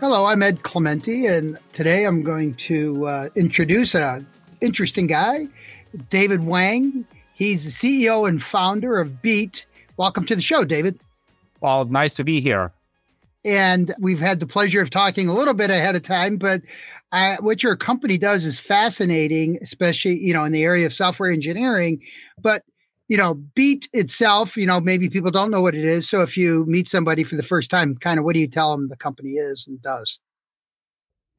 Hello, I'm Ed Clementi, and today I'm going to uh, introduce an interesting guy, David Wang. He's the CEO and founder of BEET. Welcome to the show, David. Well, nice to be here. And we've had the pleasure of talking a little bit ahead of time, but uh, what your company does is fascinating, especially you know in the area of software engineering. But you know, BEET itself, you know, maybe people don't know what it is. So if you meet somebody for the first time, kind of what do you tell them the company is and does?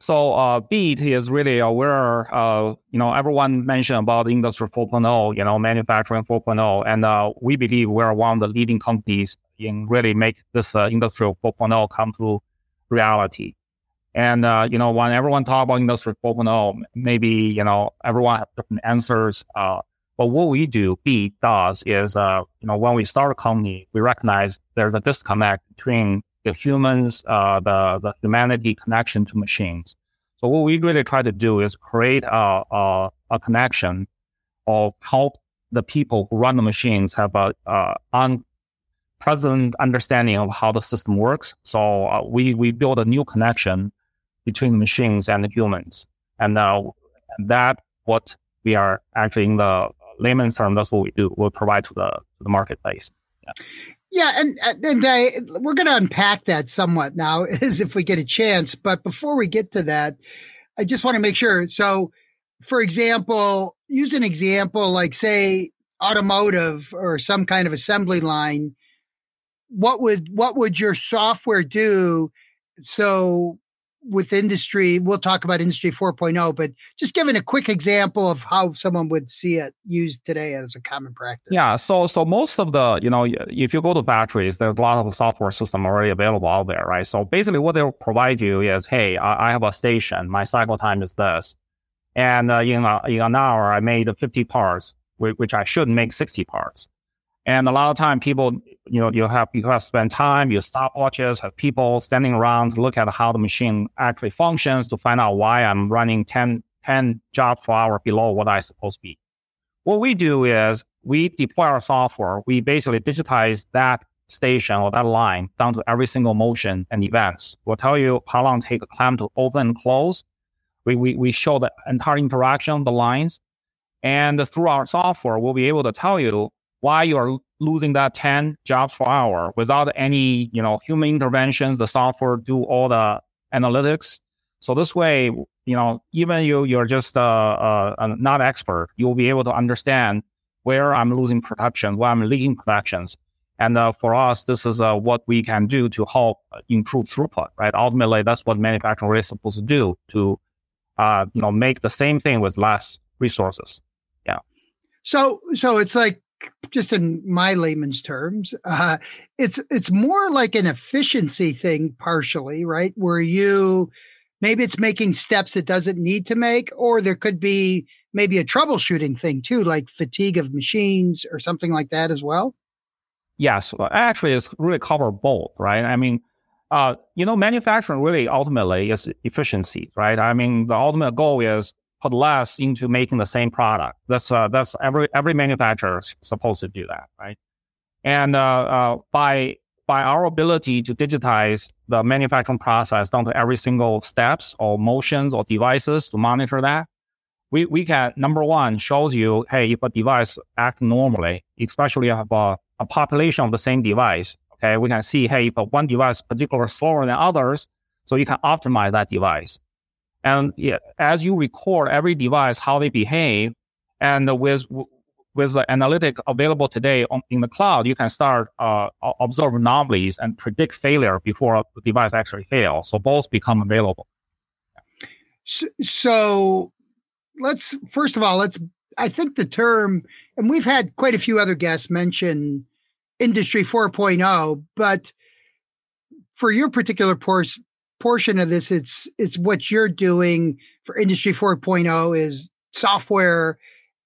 So uh, BEET is really aware, uh, you know, everyone mentioned about Industry 4.0, you know, manufacturing 4.0. And uh, we believe we're one of the leading companies in really make this uh, Industry 4.0 come to reality. And, uh, you know, when everyone talk about Industry 4.0, maybe, you know, everyone have different answers. Uh, but what we do, B does is, uh, you know, when we start a company, we recognize there's a disconnect between the humans, uh, the the humanity connection to machines. So what we really try to do is create a a, a connection, or help the people who run the machines have a, a present understanding of how the system works. So uh, we we build a new connection between machines and the humans, and uh, that what we are actually in the layman's term, that's what we do. We'll provide to the the marketplace. Yeah. Yeah, and uh, and I, we're going to unpack that somewhat now, as if we get a chance. But before we get to that, I just want to make sure. So, for example, use an example like, say, automotive or some kind of assembly line. What would what would your software do? So with industry, we'll talk about industry 4.0, but just giving a quick example of how someone would see it used today as a common practice. Yeah. So, so most of the, you know, if you go to factories, there's a lot of software system already available out there, right? So basically what they'll provide you is, hey, I, have a station. My cycle time is this. And uh, in, a, in an hour, I made 50 parts, which I should make 60 parts. And a lot of time people, you know, you have you have spend time, you stopwatches, have people standing around to look at how the machine actually functions to find out why I'm running 10, 10 jobs per hour below what I supposed to be. What we do is we deploy our software. We basically digitize that station or that line down to every single motion and events. We'll tell you how long take a clamp to open and close. We, we, we show the entire interaction the lines. And through our software, we'll be able to tell you why you are losing that 10 jobs per hour without any, you know, human interventions, the software do all the analytics. So this way, you know, even you, you're just uh, uh, not expert, you'll be able to understand where I'm losing production, where I'm leaking productions. And uh, for us, this is uh, what we can do to help improve throughput, right? Ultimately, that's what manufacturing is supposed to do to, uh, you know, make the same thing with less resources. Yeah. So, so it's like just in my layman's terms, uh, it's it's more like an efficiency thing, partially, right? Where you maybe it's making steps it doesn't need to make, or there could be maybe a troubleshooting thing too, like fatigue of machines or something like that as well. Yes, actually, it's really cover both, right? I mean, uh, you know, manufacturing really ultimately is efficiency, right? I mean, the ultimate goal is put less into making the same product. That's uh, that's every every manufacturer is supposed to do that, right? And uh, uh, by by our ability to digitize the manufacturing process down to every single steps or motions or devices to monitor that, we, we can number one shows you hey if a device act normally, especially if a, a population of the same device, okay, we can see hey if one device particular slower than others, so you can optimize that device. And as you record every device, how they behave, and with with the analytic available today on, in the cloud, you can start uh, observe anomalies and predict failure before the device actually fails. So both become available. So, so let's first of all let's. I think the term, and we've had quite a few other guests mention Industry 4.0, but for your particular course, portion of this, it's it's what you're doing for Industry 4.0 is software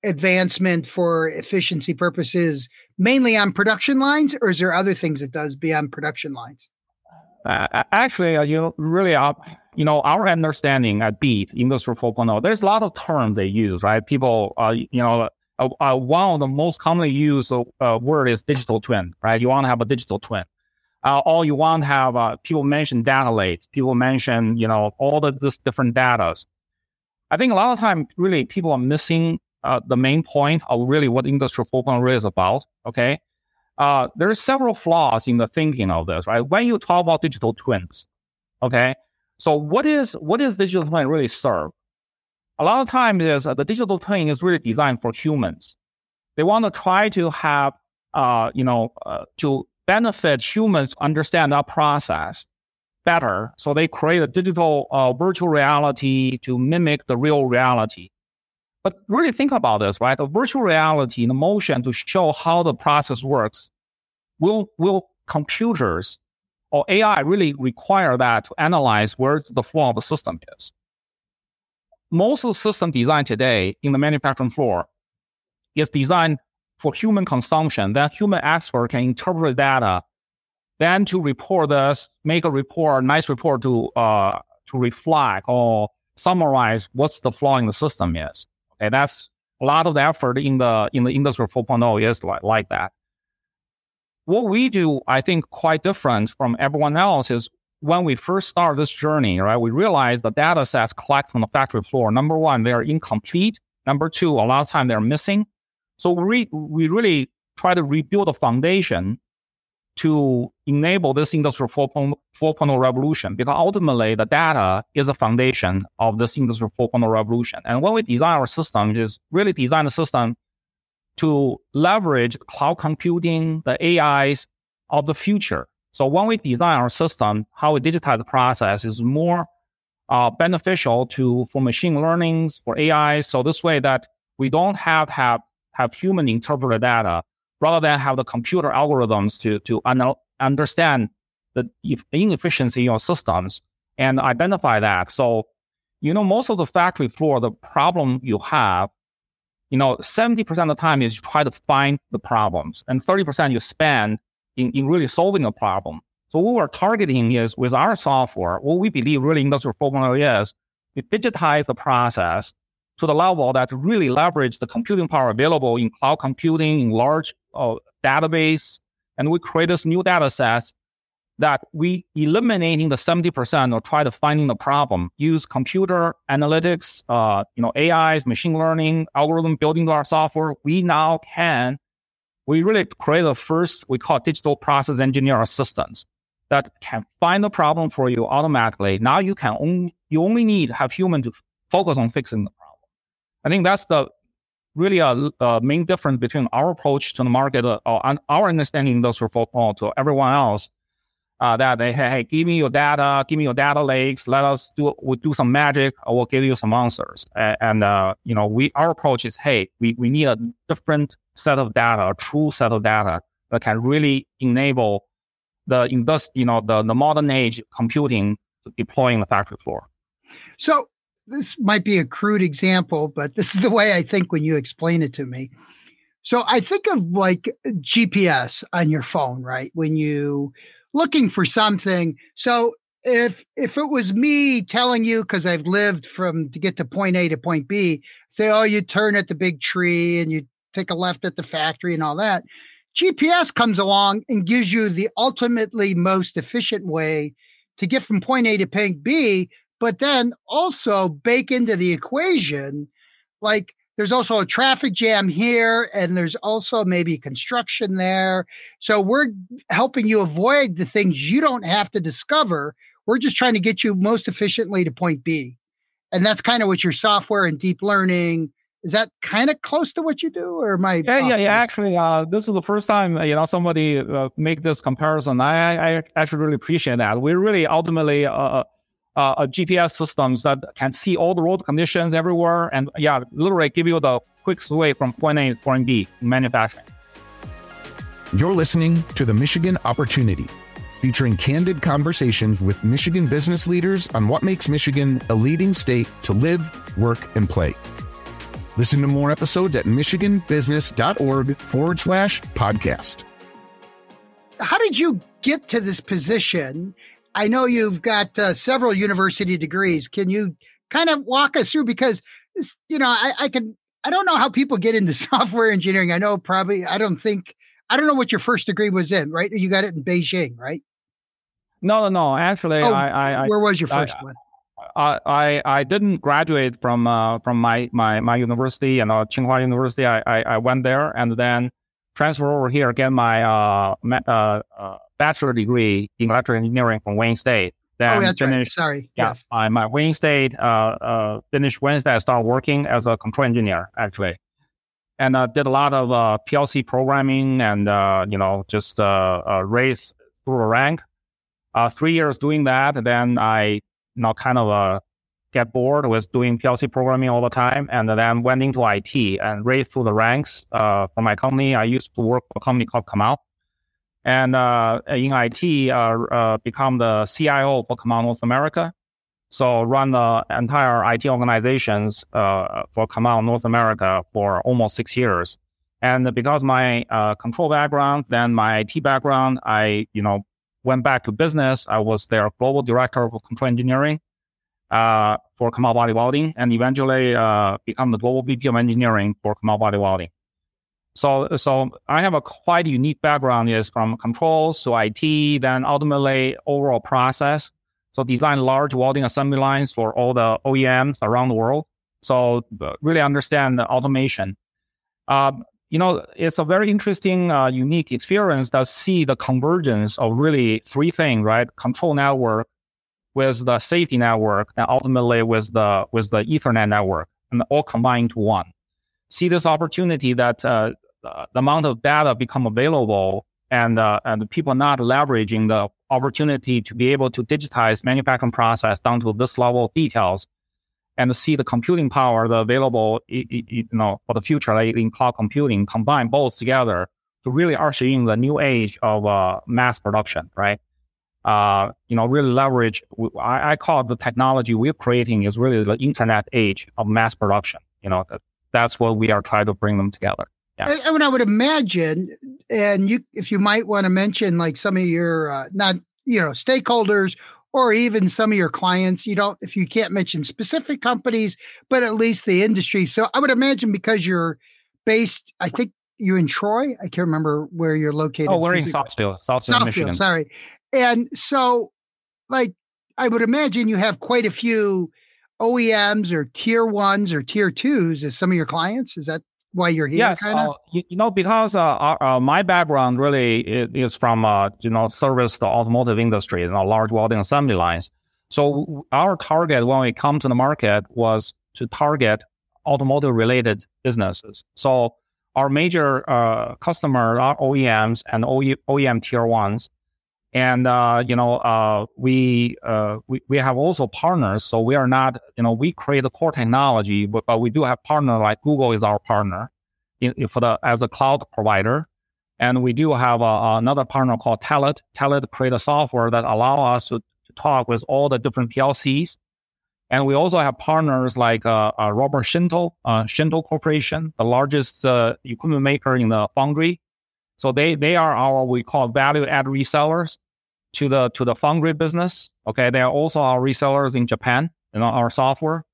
advancement for efficiency purposes, mainly on production lines, or is there other things it does beyond production lines? Uh, actually, uh, you know, really, uh, you know, our understanding at BEET Industry 4.0, there's a lot of terms they use, right? People, uh, you know, uh, uh, one of the most commonly used word is digital twin, right? You want to have a digital twin. Uh, you want to have uh, people mention data lakes, people mention, you know, all the this different data. I think a lot of time, really, people are missing uh, the main point of really what Industry 4.0 is about. Okay, uh, there are several flaws in the thinking of this, right? When you talk about digital twins, okay, so what is what is digital twin really serve? A lot of times is uh, the digital twin is really designed for humans. They want to try to have, uh, you know, uh, to benefit humans to understand that process better. So they create a digital uh, virtual reality to mimic the real reality. But really think about this, right? A virtual reality, in the motion to show how the process works, will will computers or AI really require that to analyze where the flaw of the system is? Most of the system design today in the manufacturing floor is designed for human consumption, that human expert can interpret data, then to report this, make a report, nice report to uh, to reflect or summarize what's the flaw in the system is. Okay, that's a lot of the effort in the in the industry 4.0 is like, like that. What we do, I think, quite different from everyone else is when we first start this journey, right? We realize the data sets collected from the factory floor. Number one, they are incomplete. Number two, a lot of time they're missing. So we, we really try to rebuild the foundation to enable this industry 4.0 revolution because ultimately the data is a foundation of this industry 4.0 revolution. And when we design our system, is really design the system to leverage cloud computing, the AIs of the future. So when we design our system, how we digitize the process is more uh, beneficial to for machine learnings, for AI. So this way that we don't have have have human interpret data rather than have the computer algorithms to, to un- understand the inefficiency in your systems and identify that. So, you know, most of the factory floor, the problem you have, you know, 70% of the time is you try to find the problems and 30% you spend in, in really solving a problem. So what we're targeting is with our software, what we believe really industrial 4.0 is, we digitize the process to the level that really leverage the computing power available in cloud computing, in large uh, database, and we create this new data sets that we eliminating the 70% or try to finding the problem, use computer analytics, uh, you know, AIs, machine learning, algorithm building our software. We now can, we really create the first, we call digital process engineer assistants that can find the problem for you automatically. Now you can only, you only need have human to focus on fixing the problem. I think that's the really a, a main difference between our approach to the market uh, or our understanding industrial 4.0 to everyone else. Uh, that they hey, hey, give me your data, give me your data lakes, let us do we do some magic, or we'll give you some answers. And, and uh, you know, we our approach is hey, we, we need a different set of data, a true set of data that can really enable the industry, you know, the, the modern age computing deploying the factory floor. So this might be a crude example, but this is the way I think when you explain it to me. So I think of like GPS on your phone, right? When you looking for something. So if if it was me telling you because I've lived from to get to point A to point B, say, oh, you turn at the big tree and you take a left at the factory and all that. GPS comes along and gives you the ultimately most efficient way to get from point A to point B but then also bake into the equation like there's also a traffic jam here and there's also maybe construction there. So we're helping you avoid the things you don't have to discover. We're just trying to get you most efficiently to point b. And that's kind of what your software and deep learning is that kind of close to what you do or my yeah yeah yeah actually uh, this is the first time you know somebody uh, make this comparison. I, I actually really appreciate that. We really ultimately uh, uh GPS systems that can see all the road conditions everywhere, and yeah, literally give you the quickest way from point A to point B in manufacturing. You're listening to the Michigan Opportunity, featuring candid conversations with Michigan business leaders on what makes Michigan a leading state to live, work, and play. Listen to more episodes at michiganbusiness.org forward slash podcast. How did you get to this position? I know you've got uh, several university degrees. Can you kind of walk us through? Because, you know, I, I can, I don't know how people get into software engineering. I know probably, I don't think, I don't know what your first degree was in, right? You got it in Beijing, right? No, no, no. Actually, Oh, I, I, Where was your I- first one? I, I, I didn't graduate from uh, from my, my, my university and uh, Tsinghua University. I, I, I went there and then transfer over here, get my uh, ma- uh, uh, bachelor degree in electrical engineering from Wayne State. Then Oh, that's right. Sorry. yeah, Yes. I, my Wayne State uh, uh, finished Wednesday. I started working as a control engineer actually, and uh, did a lot of uh, PLC programming and uh, you know just uh, uh, race through a rank. Uh, three years doing that, then I you know kind of uh, get bored with doing PLC programming all the time, and then went into IT and raised through the ranks. Uh, for my company, I used to work for a company called Comau, and uh, in IT, uh, uh, become the CIO for Comau North America. So run the entire IT organizations uh, for Comau North America for almost six years. And because my uh, control background, then my IT background, I you know went back to business. I was their global director of control engineering uh, for Comau Body Welding, and eventually uh, become the global VP of engineering for Comau Body Welding. So, so I have a quite unique background is from controls to IT, then ultimately overall process. So design large welding assembly lines for all the OEMs around the world. So uh, really understand the automation. Um, you know, it's a very interesting, uh, unique experience to see the convergence of really three things, right? Control network with the safety network, and ultimately with the with the Ethernet network, and all combined to one. See this opportunity that uh, the amount of data become available, and uh, and people not leveraging the opportunity to be able to digitize manufacturing process down to this level of details and see the computing power the available you know for the future like in cloud computing combine both together to really usher in the new age of uh, mass production right? Uh, you know really leverage I, I call the technology we're creating is really the internet age of mass production you know that, that's what we are trying to bring them together yes. And, and I would imagine, and you, if you might want to mention like some of your uh, not you know stakeholders or even some of your clients. You don't if you can't mention specific companies, but at least the industry. So I would imagine because you're based, I think you're in Troy. I can't remember where you're located. oh we're in Southfield Southfield, Michigan sorry. And so, like, I would imagine you have quite a few OEMs or tier ones or tier twos as some of your clients. Is that why you're here? Yes, uh, you, you know, because uh, uh, uh, my background really is, is from uh, you know service the automotive industry, you know, large welding assembly lines. So our target when we come to the market was to target automotive related businesses. So our major uh, customer are OEMs and OE, OEM tier ones. And uh, you know, uh, we, uh, we we have also partners. So we are not, you know, we create the core technology, but, but we do have partner like Google is our partner in, for the as a cloud provider, and we do have another partner called Telit. Telit create a software that allow us to, to talk with all the different PLCs, and we also have partners like uh, uh, Robert Sinto, Sinto Corporation, the largest equipment maker in the foundry. So they they are our we call value add resellers to the to the foundry business. Okay, they are also our resellers in Japan. You know our software.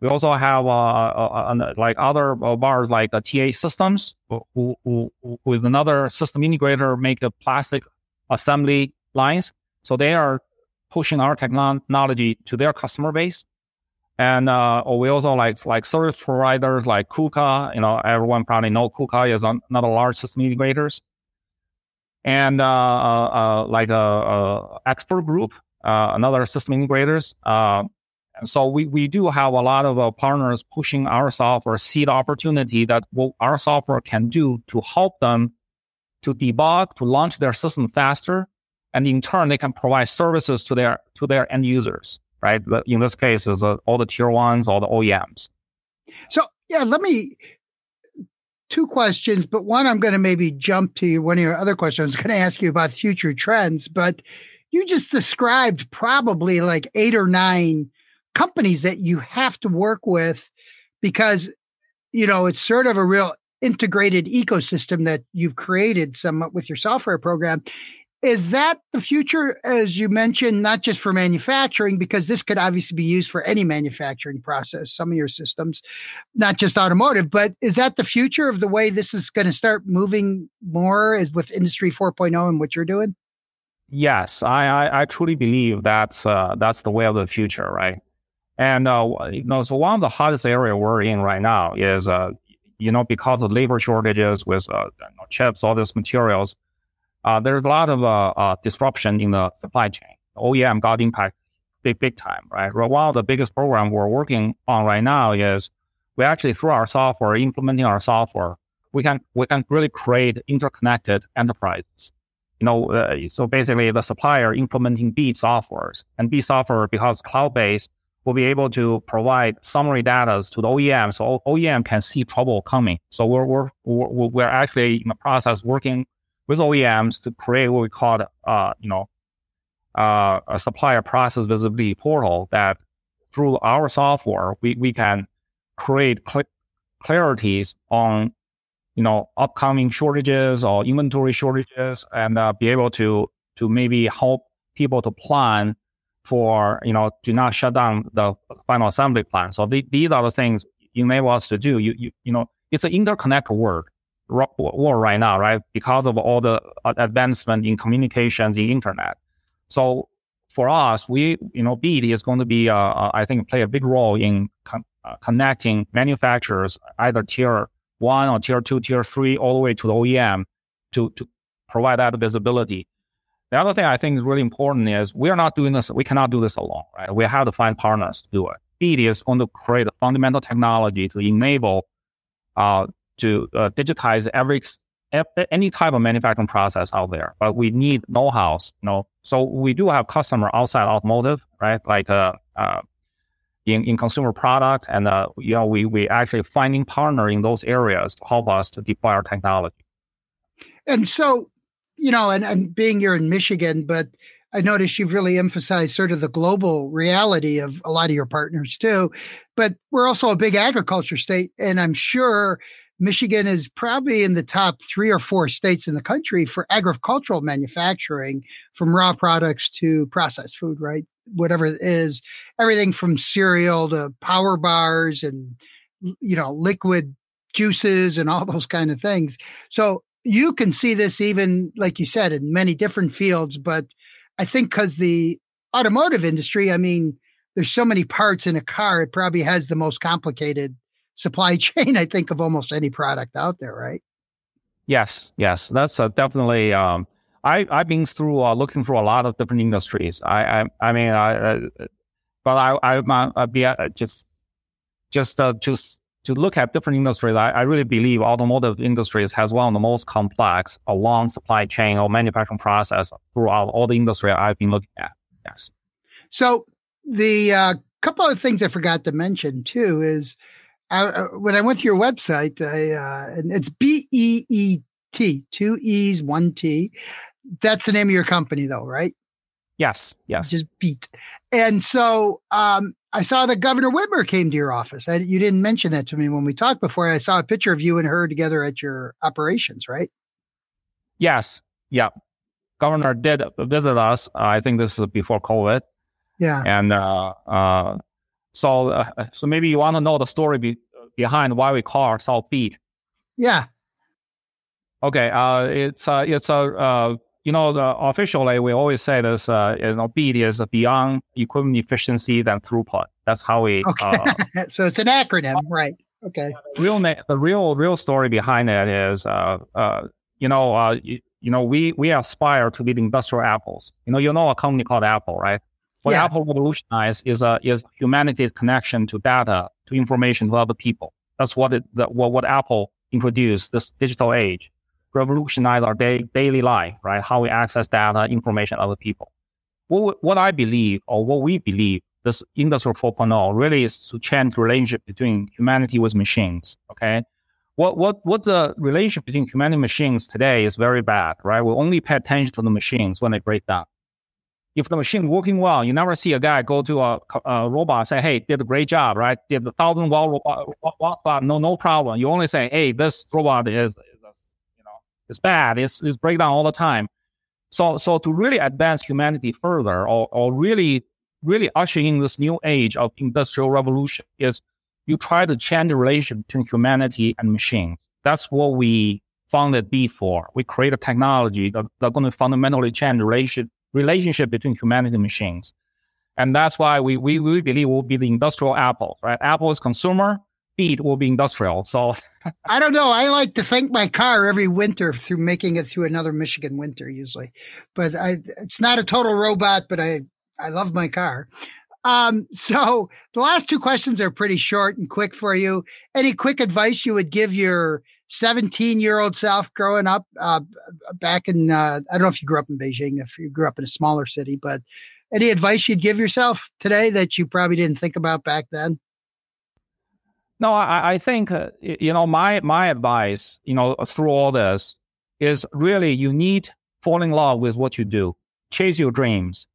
We also have uh, uh, uh, like other uh, bars like uh, TA Systems, who, who, who is another system integrator, make the plastic assembly lines. So they are pushing our technology to their customer base. And uh, we also like like service providers like KUKA. You know, everyone probably know KUKA is an- another large system integrators. And uh, uh, uh, like a, expert group, another system integrators. So we, we do have a lot of partners pushing our software, see the opportunity that what our software can do to help them to debug, to launch their system faster, and in turn they can provide services to their to their end users. Right? In this case, is uh, all the tier ones, all the OEMs. So yeah, let me two questions, but one I'm going to maybe jump to one of your other questions. I was going to ask you about future trends, but you just described probably like eight or nine companies that you have to work with because you know it's sort of a real integrated ecosystem that you've created somewhat with your software program is that the future? As you mentioned not just for manufacturing because this could obviously be used for any manufacturing process some of your systems not just automotive but is that the future of the way this is going to start moving more is with industry 4.0 and what you're doing? Yes i i, I truly believe that's uh, that's the way of the future right? And uh, you know, so one of the hottest area we're in right now is, uh, you know, because of labor shortages with uh, chips, all these materials, uh, there's a lot of uh, uh, disruption in the supply chain. OEM got impacted big, big time, right? Well, one of the biggest programs we're working on right now is we actually through our software, implementing our software, we can we can really create interconnected enterprises. You know, uh, so basically the supplier implementing BEET softwares and BEET software because cloud based will be able to provide summary data to the OEM, so OEM can see trouble coming. So we're we're we're actually in the process working with OEMs to create what we call, uh, you know, uh, a supplier process visibility portal that through our software we we can create cl- clarities on you know upcoming shortages or inventory shortages and uh, be able to to maybe help people to plan for you know do not shut down the final assembly plant. So the, these are the things you enable us to do. You you you know it's an interconnect world world right now, right? Because of all the uh, advancement in communications, in internet. So for us, we you know BEET is going to be uh, uh, I think play a big role in con- uh, connecting manufacturers either tier one or tier two, tier three, all the way to the OEM to to provide that visibility. The other thing I think is really important is we are not doing this. We cannot do this alone, right? We have to find partners to do it. BEET is going to create a fundamental technology to enable uh, to uh, digitize every any type of manufacturing process out there. But we need know-hows, you know. So we do have customer outside automotive, right? Like uh, uh in, in consumer product, and uh, you know, we we actually finding partner in those areas to help us to deploy our technology. And so you know, and, and being you're in Michigan, but I noticed you've really emphasized sort of the global reality of a lot of your partners too. But we're also a big agriculture state, and I'm sure Michigan is probably in the top three or four states in the country for agricultural manufacturing, from raw products to processed food, right? Whatever it is, everything from cereal to power bars and you know liquid juices and all those kind of things. So you can see this even, like you said, in many different fields. But I think because the automotive industry, I mean, there's so many parts in a car, it probably has the most complicated supply chain, I think, of almost any product out there, right? Yes, yes, that's uh, definitely. Um, I I've been through uh, looking through a lot of different industries. I I, I mean, I, uh, but I I I be uh, just just uh, just to look at different industries, I, I, really believe automotive industries has one of the most complex a long supply chain or manufacturing process throughout all the industry I've been looking at. Yes. So the uh, couple of things I forgot to mention too is uh, uh when I went to your website, I, uh, and it's B E E T, two E's, one T. That's the name of your company, though, right? Yes, yes. Just BEET. And so um, I saw that Governor Whitmer came to your office. I, you didn't mention that to me when we talked before. I saw a picture of you and her together at your operations, right? Yes. Yeah. Governor did visit us. Uh, I think this is before COVID. Yeah. And uh, uh, so, uh, so maybe you want to know the story be- behind why we call ourselves BEET. Yeah. Okay. Uh, it's uh, it's a uh, you know, the, officially we always say this, uh, you know, BEET is beyond equipment efficiency than throughput. That's how we. Okay. Uh, so it's an acronym, right? Okay. Real na- the real real story behind it is, uh, uh, you know, uh, you, you, know, we we aspire to be the industrial apples. You know, you know a company called Apple, right? What yeah. Apple revolutionized is uh, is humanity's connection to data, to information, to other people. That's what it the, what what Apple introduced this digital age revolutionized our day, daily life, right? How we access data, information, other people. What, what I believe, or what we believe, this Industry 4.0 really is to change the relationship between humanity with machines. Okay, what what what the relationship between humanity and machines today is very bad, right? We only pay attention to the machines when they break down. If the machine working well, you never see a guy go to a, a robot say, "Hey, did a great job, right? Did the thousand watt robot, uh, no no problem." You only say, "Hey, this robot is, is you know it's bad. It's it's breakdown all the time." So so to really advance humanity further, or or really really usher in this new age of industrial revolution, is you try to change the relation between humanity and machines. That's what we founded B for. We create a technology that, that's going to fundamentally change the relation relationship between humanity and machines. And that's why we, we, we believe will be the industrial Apple, right? Apple is consumer, BEET will be industrial. So I don't know. I like to thank my car every winter through making it through another Michigan winter usually. But I, it's not a total robot, but I, I love my car. Um, so the last two questions are pretty short and quick for you. Any quick advice you would give your 17 year old self growing up uh, back in, uh, I don't know if you grew up in Beijing, if you grew up in a smaller city, but any advice you'd give yourself today that you probably didn't think about back then? No, I, I think, uh, you know, my, my advice, you know, through all this is really you need fall in love with what you do, chase your dreams.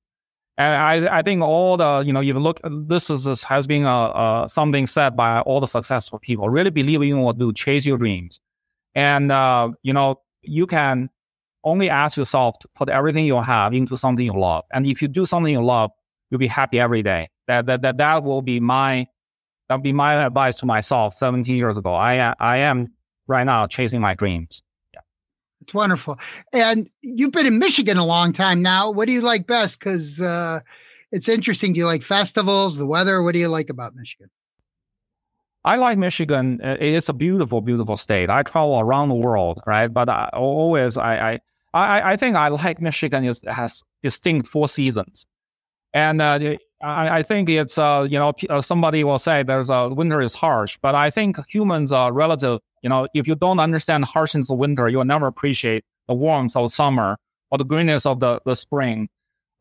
And I, I think all the, you know, you look, this is this has been a, a, something said by all the successful people. Really believe in what do, chase your dreams, and uh, you know, you can only ask yourself to put everything you have into something you love. And if you do something you love, you'll be happy every day. That that that, that will be my that will be my advice to myself 17 years ago. I I am right now chasing my dreams. It's wonderful. And you've been in Michigan a long time now. What do you like best? Because uh, it's interesting. Do you like festivals, the weather? What do you like about Michigan? I like Michigan. It's a beautiful, beautiful state. I travel around the world, right? But I, always, I, I, I, think I like Michigan. Is has distinct four seasons, and uh, I, I, think it's uh, you know uh, somebody will say there's a winter is harsh, but I think humans are relative you know, if you don't understand the harshness of winter, you'll never appreciate the warmth of summer or the greenness of the, the spring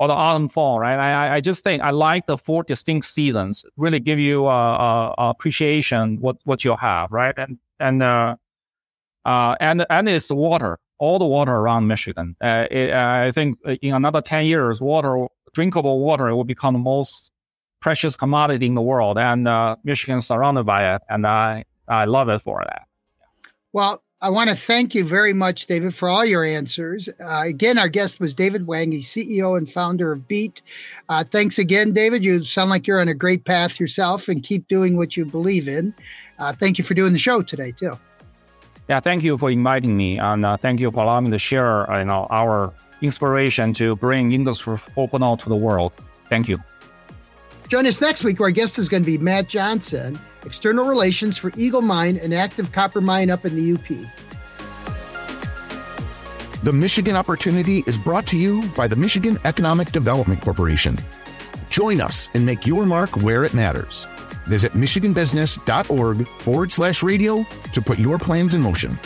or the autumn fall, right? I, I just think I like the four distinct seasons really give you uh, uh, appreciation what what you have, right? And and uh, uh, and and it's the water, all the water around Michigan. Uh, it, I think in another ten years, water, drinkable water, will become the most precious commodity in the world, and uh, Michigan surrounded by it, and I I love it for that. Well, I want to thank you very much, David, for all your answers. Uh, again, our guest was David Wang, he's CEO and founder of BEET. Uh, thanks again, David. You sound like you're on a great path yourself and keep doing what you believe in. Uh, thank you for doing the show today, too. Yeah, thank you for inviting me. And uh, thank you for allowing me to share you know, our inspiration to bring Industry 4.0 to the world. Thank you. Join us next week, where our guest is going to be Matt Johnson, External Relations for Eagle Mine, an active copper mine up in the UP. The Michigan Opportunity is brought to you by the Michigan Economic Development Corporation. Join us and make your mark where it matters. Visit MichiganBusiness.org forward slash radio to put your plans in motion.